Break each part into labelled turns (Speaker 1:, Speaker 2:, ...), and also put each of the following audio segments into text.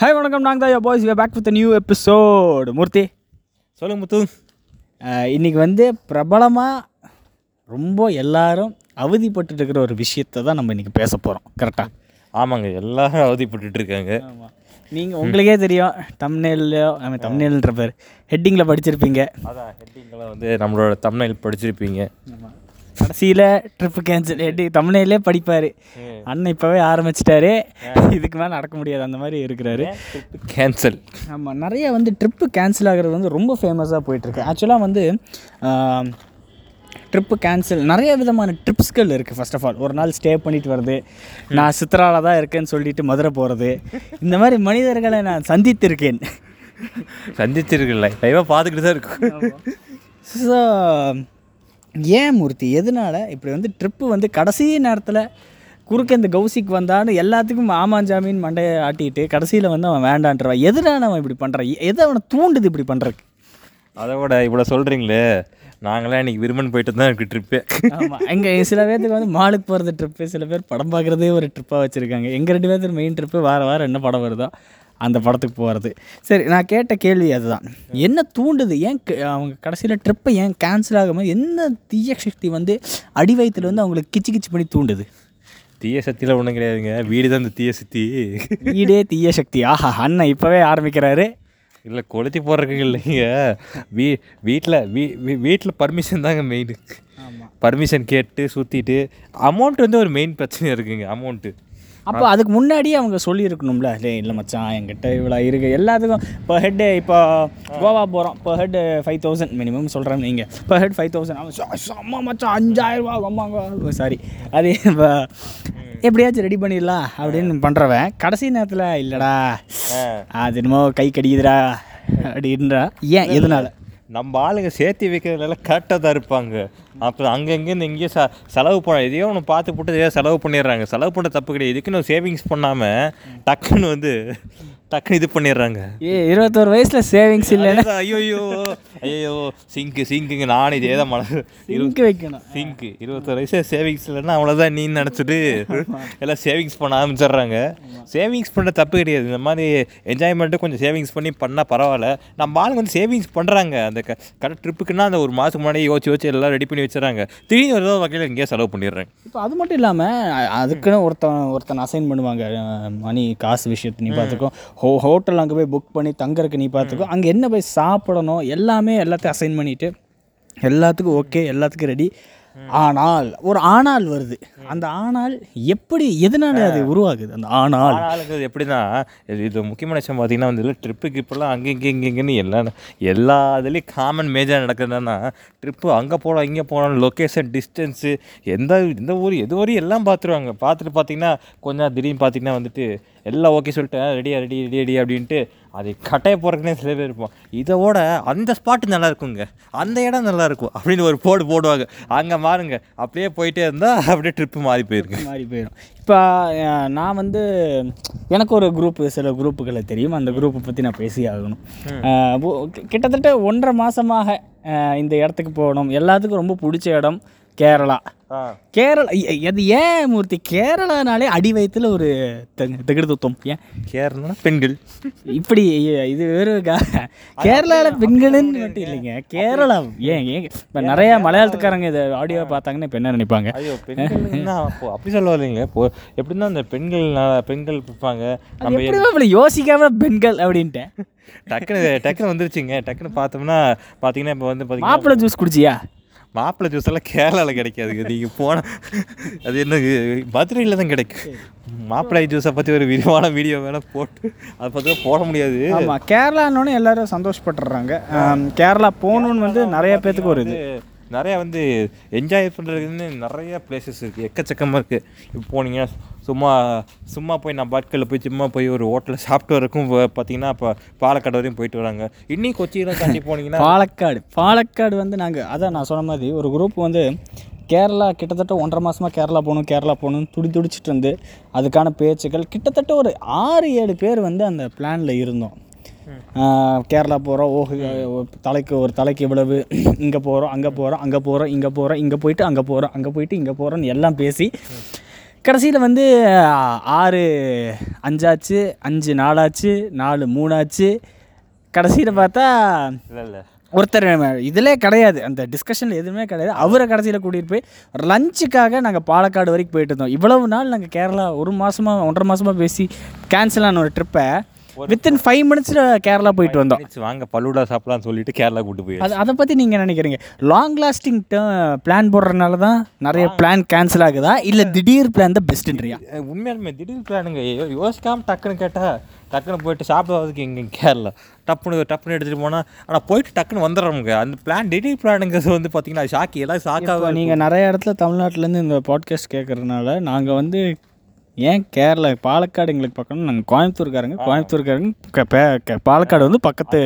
Speaker 1: Hi வணக்கம். நாங்கள் தான் boys we back with new episode Murthy.
Speaker 2: சொல்லுங்க முத்து.
Speaker 1: அஹ், இன்னைக்கு வந்து பிரபலமாக ரொம்ப எல்லாரும் அவதிப்பட்டு இருக்கிற ஒரு விஷயத்தை தான் நம்ம இன்னைக்கு பேச போகிறோம் கரெக்டாக
Speaker 2: ஆமாங்க எல்லாரும் அவதிப்பட்டுட்டு இருக்காங்க
Speaker 1: நீங்கள் உங்களுக்கே தெரியும். தம்னேல்லையோ நம்ம தம்னேல்ன்ற பேர். ஹெட்டிங்கில் படிச்சிருப்பீங்க.
Speaker 2: அதான் ஹெட்டிங்கில் வந்து நம்மளோட தமிழில் படிச்சிருப்பீங்க.
Speaker 1: கடைசியில் ட்ரிப்பு கேன்சல் ஹெட்டி தமிழ்நிலே படிப்பார். அண்ணன் இப்போவே ஆரம்பிச்சிட்டாரு. இதுக்கு மேலே நடக்க முடியாது அந்த மாதிரி இருக்கிறாரு.
Speaker 2: கேன்சல்
Speaker 1: ஆமாம் நிறைய வந்து ட்ரிப்பு கேன்சல் ஆகிறது வந்து ரொம்ப ஃபேமஸாக போயிட்டுருக்கு. ஆக்சுவலாக வந்து ட்ரிப்பு கேன்சல் நிறைய விதமான ட்ரிப்ஸ்கள் இருக்குது ஃபர்ஸ்ட் ஆஃப் ஆல் ஒரு நாள் ஸ்டே பண்ணிட்டு வருது நான் சித்ராவில் தான் இருக்கேன்னு சொல்லிட்டு மதுரை போகிறது இந்த மாதிரி மனிதர்களை நான் சந்தித்திருக்கேன்.
Speaker 2: சந்திச்சிருக்குல்ல லைவாக பார்த்துக்கிட்டு தான் இருக்கும்
Speaker 1: ஸோ ஏன் மூர்த்தி? எதனால? இப்படி வந்து ட்ரிப்பு வந்து கடைசி நேரத்தில் குறுக்க இந்த கௌசிக்கு வந்தான்னு எல்லாத்துக்கும் ஆமாஞ்சாமின்னு மண்டையை ஆட்டிட்டு கடைசியில் வந்து அவன் வேண்டான்றவன் எதனால அவன் இப்படி பண்ணுறான் எதை அவனை தூண்டுது இப்படி பண்ணுறதுக்கு
Speaker 2: அதை விட இவ்வளோ சொல்கிறீங்களே நாங்களாம் இன்னைக்கு விரும்பன் போயிட்டு தான் இருக்கு ட்ரிப்பே
Speaker 1: ஆமாம் எங்கே சில பேர்த்துக்கு வந்து மாலுக்கு போகிறது ட்ரிப்பு சில பேர் படம் பார்க்குறதே ஒரு ட்ரிப்பாக வச்சுருக்காங்க. எங்கள் ரெண்டு பேர்த்துக்கு மெயின் ட்ரிப்பு வார வாரம் என்ன படம் வருதோ அந்த படத்துக்கு போகிறது சரி நான் கேட்ட கேள்வி அதுதான். என்ன தூண்டுது? ஏன் க- அவங்க கடைசியில் ட்ரிப்பை ஏன் கேன்சல் ஆகாமல் என்ன தீய சக்தி வந்து அடி வயித்துல வந்து அவங்களுக்கு கிச்சு கிச்சு பண்ணி தூண்டுது?
Speaker 2: தீய சக்தியில் ஒன்றும் கிடையாதுங்க. வீடு தான் இந்த தீய சக்தி.
Speaker 1: வீடே தீய சக்தி. ஆஹா அண்ணன் இப்போவே ஆரம்பிக்கிறாரு.
Speaker 2: இல்லை கொளுத்தி போடுறதுக்கு இல்லைங்க. வீ வீட்டில் வீ வீட்டில் பர்மிஷன் தாங்க மெயின் பர்மிஷன் கேட்டு சுற்றிட்டு அமௌண்ட் வந்து ஒரு மெயின் பிரச்சனை இருக்குங்க அமௌண்ட்டு
Speaker 1: அப்போ அதுக்கு முன்னாடியே அவங்க சொல்லியிருக்கணும்ல டே இல்லை மச்சான் என்கிட்ட இவ்வளோ இருக்குது எல்லாத்துக்கும் இப்போ ஹெட்டு இப்போ கோவா போகிறோம் இப்போ ஹெட் ஃபைவ் தௌசண்ட் மினிமம் சொல்கிறேன் நீங்கள் இப்போ ஹெட் ஃபைவ் தௌசண்ட் அவன் அம்மா மச்சான் அஞ்சாயிரம் ரூபா அம்மாங்க சாரி அது இப்போ எப்படியாச்சும் ரெடி பண்ணிடலாம் அப்படின்னு பண்ணுறவன் கடைசி நேரத்தில் இல்லைடா அது என்னமோ கை கடிக்குதுடா அப்படின்றா. ஏன்? எதனால?
Speaker 2: நம்ம ஆளுங்க சேர்த்து வைக்கிறதுல கரெக்டாக தான் இருப்பாங்க. அப்புறம் அங்கங்கேருந்து இங்கேயே ச செலவு பண்ண எதையோ ஒன்று பார்த்து போட்டு எதையோ செலவு பண்ணிடுறாங்க. செலவு பண்ண தப்பு கிடையாது. இதுக்குன்னு சேவிங்ஸ் பண்ணாமல் டக்குன்னு வந்து டக்குன்னு இது பண்ணிடுறாங்க.
Speaker 1: ஏ இருபத்தோரு வயசில் சேவிங்ஸ் இல்லைன்னா?
Speaker 2: ஐயோ ஐயோ சிங்க்கு சிங்க்குங்க நானும் இதே தான் மழை.
Speaker 1: இங்கு வைக்கணும்.
Speaker 2: சிங்க்கு இருபத்தொரு வயசு சேவிங்ஸ் இல்லைன்னா அவ்வளோதான் நீ நினச்சிட்டு எல்லாம் சேவிங்ஸ் பண்ண ஆரம்பிச்சிடுறாங்க. சேவிங்ஸ் பண்ண தப்பு கிடையாது. இந்த மாதிரி என்ஜாய்மெண்ட்டு கொஞ்சம் சேவிங்ஸ் பண்ணி பண்ணால் பரவாயில்ல. நம்ம ஆளுங்க வந்து சேவிங்ஸ் பண்ணுறாங்க அந்த க கரெக்ட் ட்ரிப்புக்குன்னா அந்த ஒரு மாதத்துக்கு முன்னாடி யோசிச்சு யோசிச்சு எல்லாம் ரெடி பண்ணி வச்சுறாங்க திடீர்னு ஒரு வகையில் எங்கேயோ செலவு பண்ணிடுறாங்க
Speaker 1: இப்போ அது மட்டும் இல்லாமல் அதுக்குன்னு ஒருத்தன் ஒருத்தன் அசைன் பண்ணுவாங்க. மணி காசு விஷயத்தை நீ பார்த்துக்கோ. ஹோ ஹோட்டல் அங்கே போய் புக் பண்ணி தங்கறதுக்கு நீ பார்த்துக்கோ அங்கே என்ன போய் சாப்பிடணும் எல்லாமே எல்லாத்தையும் அசைன் பண்ணிவிட்டு எல்லாத்துக்கும் ஓகே எல்லாத்துக்கும் ரெடி ஆனால் ஒரு ஆனால் வருது. அந்த ஆனால் எப்படி எதனால அது உருவாகுது? அந்த ஆனால்.
Speaker 2: ஆளுங்க எப்படின்னா இது முக்கியமான விஷயம் பார்த்தீங்கன்னா வந்து ட்ரிப்புக்கு இப்போல்லாம் அங்கே இங்கே இங்கே இங்கேன்னு எல்லா எல்லா இதுலேயும் காமன் மேஜர் நடக்குதுன்னா ட்ரிப்பு அங்கே போகலாம் இங்கே போகலாம் லொக்கேஷன் டிஸ்டன்ஸு எந்த எந்த ஊர் எது வரையும் எல்லாம் பார்த்துருவாங்க. பார்த்துட்டு பார்த்தீங்கன்னா கொஞ்சம் திடீர்னு பார்த்தீங்கன்னா வந்துட்டு எல்லாம் ஓகே சொல்லிட்டு ரெடியா ரெடி ரெடி ரெடி அப்படின்ட்டு அது கட்டையை போகிறக்குனே சில பேர் இருப்போம் இதோட அந்த ஸ்பாட்டு நல்லா இருக்குங்க. அந்த இடம் நல்லா இருக்கும் அப்படின்னு ஒரு போர்டு போடுவாங்க. அங்கே மாறுங்க. அப்படியே போயிட்டே இருந்தால் அப்படியே ட்ரிப்பு மாறி போயிருக்கு
Speaker 1: மாறி போயிடும் இப்போ நான் வந்து எனக்கு ஒரு குரூப் சில குரூப்புகளை தெரியும். அந்த குரூப்பை பற்றி நான் பேசி ஆகணும். கி- கிட்டத்தட்ட ஒன்றரை மாதமாக இந்த இடத்துக்கு போகணும். எல்லாத்துக்கும் ரொம்ப பிடிச்ச இடம். கேரளா. கேரளா அது ஏன் மூர்த்தி? கேரளானாலே அடி வயித்துல ஒரு திகிடு துத்தம். ஏன்?
Speaker 2: கேரளா பெண்கள்.
Speaker 1: இப்படி இது வேறு கேரளாவில் பெண்களுன்னு மட்டும் இல்லைங்க. கேரளா ஏன் ஏன் இப்போ நிறைய மலையாளத்துக்காரங்க இதை ஆடியோ பார்த்தாங்கன்னா இப்போ என்ன நினைப்பாங்க?
Speaker 2: ஐயோ பெண்கள் அப்போ அப்படி சொல்ல வரலைங்க இப்போ எப்படின்னா அந்த பெண்கள் பெண்கள் இருப்பாங்க. நம்ம
Speaker 1: எப்படி இவ்வளோ யோசிக்காம பெண்கள் அப்படின்ட்டேன்.
Speaker 2: டக்குன்னு டக்குன்னு வந்துருச்சுங்க. டக்குன்னு பார்த்தோம்னா பார்த்தீங்கன்னா இப்போ வந்து பார்த்தீங்கன்னா
Speaker 1: மாப்பிள்ளை ஜூஸ் குடிச்சியா?
Speaker 2: மாப்பிள்ளை ஜூஸ் எல்லாம் கேரளாவில் கிடைக்காதுங்க நீங்கள் போன அது என்ன மதுரையில் தான் கிடைக்கும் மாப்பிள்ளை ஜூஸை பற்றி ஒரு விரிவான வீடியோ வேணால் போட்டு அதை பற்றி போட முடியாது.
Speaker 1: ஆமாம் கேரளான்னு எல்லாரும் சந்தோஷப்பட்டுறாங்க. கேரளா போகணுன்னு வந்து நிறைய பேத்துக்கு ஒரு இது.
Speaker 2: நிறையா வந்து என்ஜாய் பண்ணுறதுக்குன்னு நிறைய பிளேசஸ் இருக்குது எக்கச்சக்கமாக இருக்குது இப்போ போனீங்கன்னா சும்மா சும்மா போய் நான் பாட்களில் போய் சும்மா போய் ஒரு ஹோட்டலில் சாப்பிட்டு வரைக்கும் பார்த்தீங்கன்னா இப்போ பாலக்காடு வரையும் போயிட்டு வராங்க. இன்னும் கொச்சியில் தாண்டி போனீங்கன்னா
Speaker 1: பாலக்காடு. பாலக்காடு வந்து நாங்கள் அதான் நான் சொன்ன மாதிரி ஒரு குரூப் வந்து கேரளா கிட்டத்தட்ட ஒன்றரை மாதமாக கேரளா போகணும் கேரளா போகணும்னு துடி துடிச்சிட்டு இருந்து அதுக்கான பேச்சுக்கள். கிட்டத்தட்ட ஒரு ஆறு ஏழு பேர் வந்து அந்த பிளானில் இருந்தோம். கேரளா போகிறோம் ஓ தலைக்கு ஒரு தலைக்கு இவ்வளவு இங்கே போகிறோம் அங்கே போகிறோம் அங்கே போகிறோம் இங்கே போகிறோம் இங்கே போயிட்டு அங்கே போகிறோம் அங்கே போயிட்டு இங்கே போகிறோன்னு எல்லாம் பேசி கடைசியில் வந்து ஆறு அஞ்சாச்சு அஞ்சு நாலாச்சு நாலு மூணாச்சு கடைசியில் பார்த்தா
Speaker 2: இல்லை இல்லை.
Speaker 1: ஒருத்தர் இதிலே கிடையாது அந்த டிஸ்கஷனில் எதுவுமே கிடையாது. அவரை கடைசியில் கூட்டிகிட்டு போய் லஞ்சுக்காக நாங்கள் பாலக்காடு வரைக்கும் போயிட்டு இருந்தோம். இவ்வளவு நாள் நாங்கள் கேரளா ஒரு மாதமாக ஒன்றரை மாதமாக பேசி கேன்சல் ஆன ஒரு ட்ரிப்பை வித்தின் ஃபைவ் மினிட்ஸில் கேரளா போயிட்டு வந்தோம்.
Speaker 2: வாங்க பல்லூடா சாப்பிடலாம்னு சொல்லிட்டு கேரளா கூட்டு போய்
Speaker 1: அது அதை பற்றி நீங்கள் நினைக்கிறீங்க? லாங் லாஸ்டிங் பிளான் போடுறதுனால தான் நிறைய பிளான் கேன்சல் ஆகுதா? இல்லை திடீர் பிளான் தான் பெஸ்ட்டுன்றியா
Speaker 2: உண்மையாலுமே திடீர் பிளானுங்க யோ- யோசிக்காம டக்குன்னு கேட்டால் டக்குன்னு போயிட்டு சாப்பிடுவதுக்கு இங்கே கேரளா டப்புன்னு டப்புன்னு எடுத்துகிட்டு போனால் ஆனால் போயிட்டு டக்குன்னு வந்துடுறோமுங்க. அந்த பிளான் திடீர் பிளானுங்கிறது வந்து பார்த்தீங்கன்னா ஷாக்கி எல்லாம் ஷாக்காக
Speaker 1: நீங்கள் நிறைய இடத்துல தமிழ்நாட்டிலேருந்து இந்த பாட்காஸ்ட் கேட்குறதுனால நாங்கள் வந்து ஏன் கேரளா பாலக்காடு எங்களுக்கு பக்கம் நாங்கள் கோயம்புத்தூர்காரங்க கோயம்புத்தூர்காரங்க பாலக்காடு வந்து பக்கத்து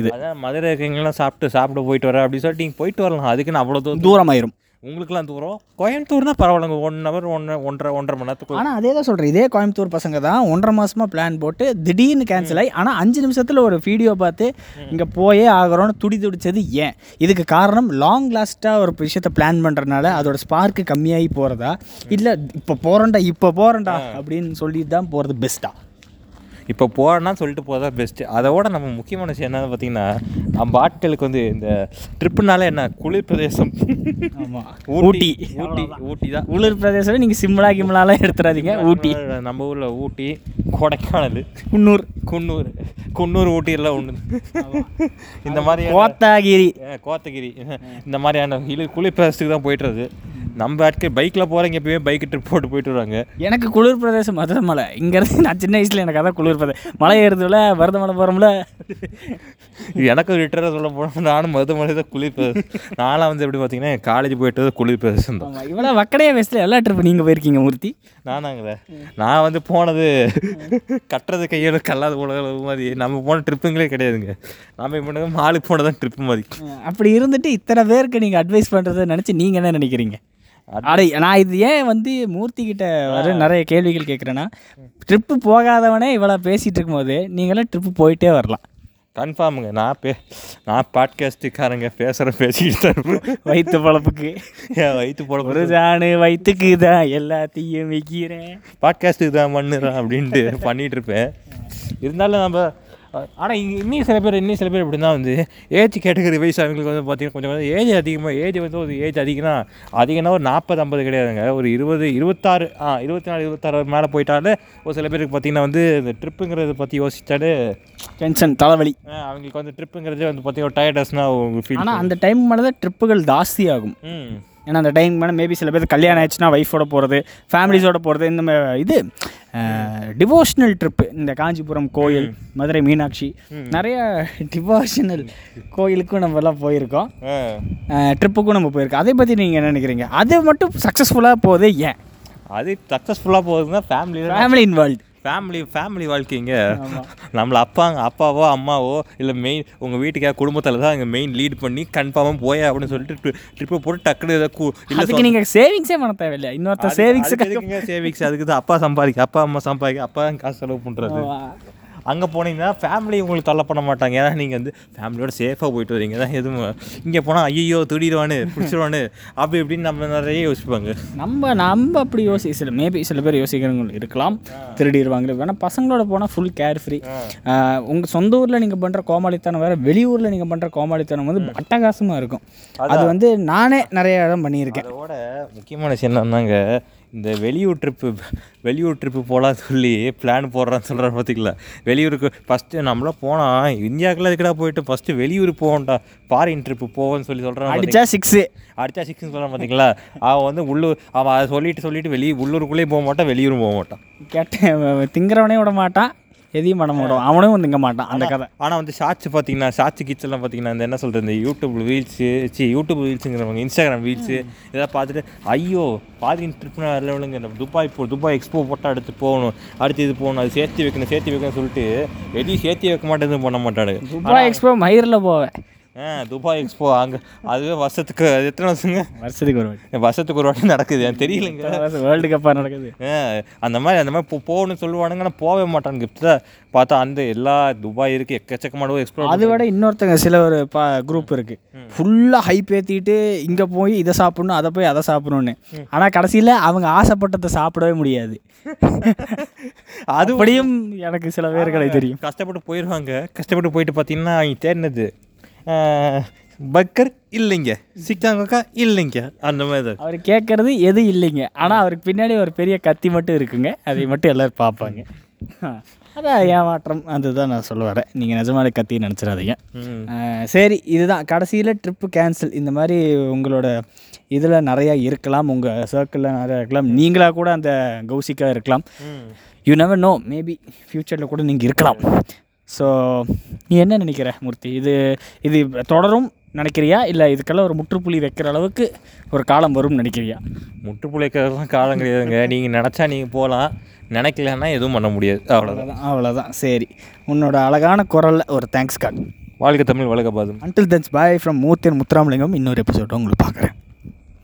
Speaker 1: இது.
Speaker 2: அதான் மதுரை இருக்கீங்களாம் சாப்பிட்டு சாப்பிட போயிட்டு வரேன் அப்படின்னு சொல்லிட்டு நீங்கள் போயிட்டு வரலாம். அதுக்குன்னு அவ்வளோ தூரம்
Speaker 1: தூரமாயிரும்.
Speaker 2: உங்களுக்குலாம் தூரம். கோயம்புத்தூர்னா பரவாயில்லைங்க. ஒன் ஹவர் ஒன்று ஒன்றரை ஒன்றரை மணி நேரத்துக்கு.
Speaker 1: ஆனால் அதே தான் சொல்கிறேன் இதே கோயம்புத்தூர் பசங்க தான் ஒன்றரை மாதமாக பிளான் போட்டு திடீர்னு கேன்சல் ஆகி ஆனால் அஞ்சு நிமிஷத்தில் ஒரு வீடியோ பார்த்து இங்கே போயே ஆகிறோன்னு துடி துடிச்சது ஏன்? இதுக்கு காரணம் லாங் லாஸ்ட்டாக ஒரு விஷயத்தை பிளான் பண்ணுறதுனால அதோட ஸ்பார்க்கு கம்மியாகி போகிறதா இல்லை இப்போ போகிறேன்டா இப்போ போகிறேன்டா அப்படின்னு சொல்லிட்டு தான் போகிறது பெஸ்ட்டா
Speaker 2: இப்போ போகிறேன்னா சொல்லிட்டு போகிறதா பெஸ்ட்டு அதோட நம்ம முக்கியமான விஷயம் என்னன்னு பார்த்தீங்கன்னா நம்ம ஆட்களுக்கு வந்து இந்த ட்ரிப்புனால என்ன? குளிர் பிரதேசம்.
Speaker 1: ஆமாம்
Speaker 2: ஊட்டி. ஊட்டி. ஊட்டி. தான்.
Speaker 1: குளிர் பிரதேசம் நீங்கள் சிம்லா கிம்லாலாம் எடுத்துறாதீங்க. ஊட்டி.
Speaker 2: நம்ம ஊரில் ஊட்டி கொடைக்கானல்
Speaker 1: குன்னூர்.
Speaker 2: குன்னூர். குன்னூர் ஊட்டியெல்லாம் ஒன்று இந்த மாதிரி
Speaker 1: கோத்தாகிரி.
Speaker 2: கோத்தகிரி. இந்த மாதிரியான இழு குளிர் பிரதேசத்துக்கு தான் போயிட்டுறது நம்ம ஆட்கள் பைக்கில் போகிறவங்க எப்பயுமே பைக் ட்ரிப் போட்டு போயிட்டு வருவாங்க.
Speaker 1: எனக்கு குளிர் பிரதேசம் மதுரை மலை இங்கேருந்து நான் சின்ன வயசில் எனக்கு அதான் குளிர் பிரதேசம் மலை ஏறுதுல வரத மலை போகிறோம்ல
Speaker 2: எனக்கு ரிட்டராக சொல்ல போனால் நானும் மருதமலை தான் குளிர் பிரதேசம். நான்லாம் வந்து எப்படி பார்த்தீங்கன்னா காலேஜ் போயிட்டு குளிர் பிரதேசம் தான்.
Speaker 1: இவ்வளோ வக்கடையா வயசில் எல்லா ட்ரிப்பு நீங்கள் போயிருக்கீங்க மூர்த்தி.
Speaker 2: நானாங்களே. நான் வந்து போனது கட்டுறது கையோட கல்லாத போல மாதிரி. நம்ம போன ட்ரிப்புங்களே கிடையாதுங்க. நம்ம இப்போ மாலுக்கு போனதான் ட்ரிப்பு மாதிரி.
Speaker 1: அப்படி இருந்துட்டு இத்தனை பேருக்கு நீங்கள் அட்வைஸ் பண்ணுறதை நினச்சி நீங்கள் என்ன நினைக்கிறீங்க? அடே நான் இது ஏன் வந்து மூர்த்தி கிட்ட வர நிறைய கேள்விகள் கேட்குறேன்னா ட்ரிப்பு போகாதவனே இவ்வளோ பேசிகிட்டு இருக்கும்போது நீங்களாம் ட்ரிப்பு போயிட்டே வரலாம்.
Speaker 2: கன்ஃபார்முங்க நான் பே நான் பாட்காஸ்ட்டுக்காரங்க பேசுகிற பேசிக்கிட்டு தான்
Speaker 1: வயிற்று பழப்புக்கு.
Speaker 2: என் வயிற்று
Speaker 1: ஒரு ஜானு வயிற்றுக்கு தான் எல்லாத்தையும் வைக்கிறேன்.
Speaker 2: பாட்காஸ்ட்டுக்கு தான் பண்ணுறேன் அப்படின்ட்டு பண்ணிகிட்டு இருப்பேன். இருந்தாலும் நம்ம ஆனால் இங்கே இன்னும் சில பேர் இன்னும் சில பேர் எப்படின்னா வந்து ஏஜ் கேட்டகரி வயசு அவங்களுக்கு வந்து பார்த்தீங்கன்னா கொஞ்சம் கொஞ்சம் ஏஜ் அதிகமாக ஏஜ் வந்து ஒரு ஏஜ் அதிகம்னா அதிகம்னா ஒரு நாற்பது ஐம்பது கிடையாதுங்க. ஒரு இருபது இருபத்தாறு ஆ இருபத்தி நாலு இருபத்தாறு மேலே போயிட்டாலே ஒரு சில பேருக்கு பார்த்தீங்கன்னா வந்து இந்த ட்ரிப்புங்கிறத பற்றி யோசிச்சாலே
Speaker 1: டென்ஷன் தலைவலி.
Speaker 2: அவங்களுக்கு வந்து ட்ரிப்புங்கிறதே வந்து பார்த்தீங்கன்னா டயர்டஸ்னால் ஃபீல்
Speaker 1: ஆனால் அந்த டைம் மேலே தான் ட்ரிப்புகள் ஜாஸ்தி ஆகும்
Speaker 2: ம்.
Speaker 1: ஏன்னா அந்த டைம் மேலே மேபி சில பேர் கல்யாணம் ஆயிடுச்சுன்னா ஒய்ஃபோட போகிறது ஃபேமிலிஸோட போகிறது இந்த இது டிவோஷனல் ட்ரிப்பு இந்த காஞ்சிபுரம் கோயில் மதுரை மீனாட்சி நிறைய டிவோஷனல் கோயிலுக்கும் நம்ம எல்லாம் போயிருக்கோம். ட்ரிப்புக்கும் நம்ம போயிருக்கோம். அதை பற்றி நீங்கள் என்ன நினைக்கிறீங்க? அது மட்டும் சக்ஸஸ்ஃபுல்லாக போகுது ஏன்?
Speaker 2: அது சக்ஸஸ்ஃபுல்லாக போகுதுன்னா family
Speaker 1: family involve
Speaker 2: family family வாழ்க்கைங்க நம்மள அப்பாங்க அப்பாவோ அம்மாவோ இல்லை மெயின் உங்கள் வீட்டுக்காக குடும்பத்தில் தான் அங்கே மெயின் லீட் பண்ணி கன்ஃபார்மாக போய அப்படின்னு சொல்லிட்டு ட்ரிப்பை போட்டு டக்குனு ஏதோ கூ இல்லை
Speaker 1: நீங்கள் சேவிங்ஸே பண்ண தேவையில்லை இன்னொருத்தர் சேவிங்ஸுக்கு
Speaker 2: சேவிங்ஸ் அதுக்கு தான் அப்பா சம்பாதிக்க அப்பா அம்மா சம்பாதிக்க அப்பா தான் காசு செலவு பண்ணுறது அங்கே போனீங்கன்னா ஃபேமிலி உங்களுக்கு தொல்லை பண்ண மாட்டாங்க. ஏன்னா நீங்கள் வந்து ஃபேமிலியோட சேஃபாக போயிட்டு வரீங்க. தான் எதுவும் இங்கே போனால் ஐயோ துடிடுவானு பிடிச்சிருவானு அப்படி இப்படின்னு நம்ம நிறைய யோசிப்பாங்க.
Speaker 1: நம்ம நம்ம அப்படி யோசி சில மேபி சில பேர் யோசிக்கிறவங்க இருக்கலாம். திருடிடுவாங்க வேணால் பசங்களோட போனால் ஃபுல் கேர் ஃப்ரீ உங்கள் சொந்த ஊரில் நீங்கள் பண்ணுற கோமாளித்தனம் வேறு வெளியூரில் நீங்கள் பண்ணுற கோமாளித்தனம் வந்து அட்டகாசமாக இருக்கும். அது வந்து நானே நிறைய இடம் பண்ணியிருக்கேன்.
Speaker 2: அதோட முக்கியமான விஷயம் என்னன்னாங்க இந்த வெளியூர் ட்ரிப்பு வெளியூர் ட்ரிப்பு போகலாம் சொல்லி பிளான் போடுறான்னு சொல்கிறாரு பார்த்தீங்களா வெளியூருக்கு ஃபஸ்ட்டு நம்மளாம் போனால் இந்தியாவுக்குள்ள இதுக்கடா போயிட்டு ஃபஸ்ட்டு வெளியூர் போவோம்டா ஃபாரின் ட்ரிப்பு போவோம்னு சொல்லி சொல்கிறான்
Speaker 1: அடித்தா சிக்ஸு
Speaker 2: அடிச்சா சிக்ஸ்னு சொல்கிறான் பார்த்தீங்களா அவன் வந்து உள்ளூர் அவன் அதை சொல்லிட்டு சொல்லிட்டு வெளியே உள்ளூருக்குள்ளேயும் போக மாட்டான் வெளியூரும் போக மாட்டான்.
Speaker 1: கேட்ட திங்கிறவனே விட மாட்டான். எதையும் பண்ண மாட்டான் அவனும் திங்க மாட்டான் அந்த கதை.
Speaker 2: ஆனால் வந்து ஷார்ட்ஸ் பார்த்தீங்கன்னா ஷார்ட்ஸ் கிட்ஸ்லாம் பார்த்தீங்கன்னா இந்த என்ன சொல்கிறது இந்த யூடியூப் ரீல்ஸு சி யூடியூப் ரீல்ஸுங்கிறவங்க இன்ஸ்டாகிராம் ரீல்ஸு இதெல்லாம் பார்த்துட்டு ஐயோ ஃபாரின் ட்ரிப்னா லெவலுங்க நம்ம துபாய் போ துபாய் எக்ஸ்போ போட்டால் அடுத்து போகணும் அடுத்து இது போகணும் அது சேர்த்து வைக்கணும் சேர்த்து வைக்கணும்னு சொல்லிட்டு எதையும் சேர்த்து வைக்க மாட்டேன்னு பண்ண மாட்டானுங்க.
Speaker 1: துபாய் எக்ஸ்போ மயிரில் போவேன்.
Speaker 2: ஆ துபாய் எக்ஸ்போ அங்கே அதுவே வருஷத்துக்கு அது எத்தனை வருஷங்க?
Speaker 1: வருஷத்துக்கு ஒரு வாட்டி.
Speaker 2: வருஷத்துக்கு ஒரு வாட்டி நடக்குது எனக்கு தெரியலங்க.
Speaker 1: வேர்ல்டு கப்பாக நடக்குது?
Speaker 2: ஆ, அந்த மாதிரி அந்த மாதிரி போகணும்னு சொல்லுவானுங்க ஆனால் போகவே மாட்டாங்க கிட்ட பார்த்தா அந்த எல்லா துபாய் இருக்குது எக்கச்சக்கமான எக்ஸ்ப்ளோர்
Speaker 1: அதை விட இன்னொருத்தங்க சில ஒரு பா குரூப் இருக்கு. ஃபுல்லாக ஹைப் ஏற்றிட்டு இங்கே போய் இதை சாப்பிடணும் அதை போய் அதை சாப்பிடணும்னு. ஆனால் கடைசியில் அவங்க ஆசைப்பட்டதை சாப்பிடவே முடியாது. அது அப்படியும் எனக்கு சில பேர்களை தெரியும்.
Speaker 2: கஷ்டப்பட்டு போயிடுவாங்க கஷ்டப்பட்டு போயிட்டு பார்த்தீங்கன்னா அவங்க தேடினது. பக்கர் இல்லைங்க. சிக்காங்கக்கா இல்லைங்க. அந்த மாதிரி. தான்
Speaker 1: அவர் கேட்கறது எது இல்லைங்க. ஆனால் அவருக்கு பின்னாடி ஒரு பெரிய கத்தி மட்டும் இருக்குங்க. அதை மட்டும் எல்லோரும் பார்ப்பாங்க. அதான் ஏமாற்றம். அதுதான் நான் சொல்ல வரேன். நீங்கள் நிஜமான கத்தி நினச்சிடாதீங்க. சரி இதுதான். கடைசியில் ட்ரிப்பு கேன்சல் இந்த மாதிரி உங்களோட இதில் நிறையா இருக்கலாம். உங்கள் சர்க்கிளில் நிறையா இருக்கலாம். நீங்களாக கூட அந்த கௌசிக்காக இருக்கலாம். யூ never நோ மேபி ஃப்யூச்சரில் கூட நீங்கள் இருக்கலாம். ஸோ நீ என்ன நினைக்கிற மூர்த்தி? இது இது தொடரும் நினைக்கிறியா? இல்லை இதுக்கெல்லாம் ஒரு முற்றுப்புள்ளி வைக்கிற அளவுக்கு ஒரு காலம் வரும்னு நினைக்கிறியா?
Speaker 2: முட்டுப்புழைக்கிறதுலாம் காலம் கிடையாதுங்க. நீங்கள் நினச்சா நீங்கள் போகலாம் நினைக்கலன்னா எதுவும் பண்ண முடியாது.
Speaker 1: அவ்வளோதான் அவ்வளோதான் சரி. உன்னோட அழகான குரலில் ஒரு தேங்க்ஸ் கார்டு
Speaker 2: வாழ்க்கை தமிழ் வழக்க பாதும்.
Speaker 1: Until then's bye from Murthy and Muthuramalingam. இன்னொரு எபிசோட உங்களை பார்க்குறேன்.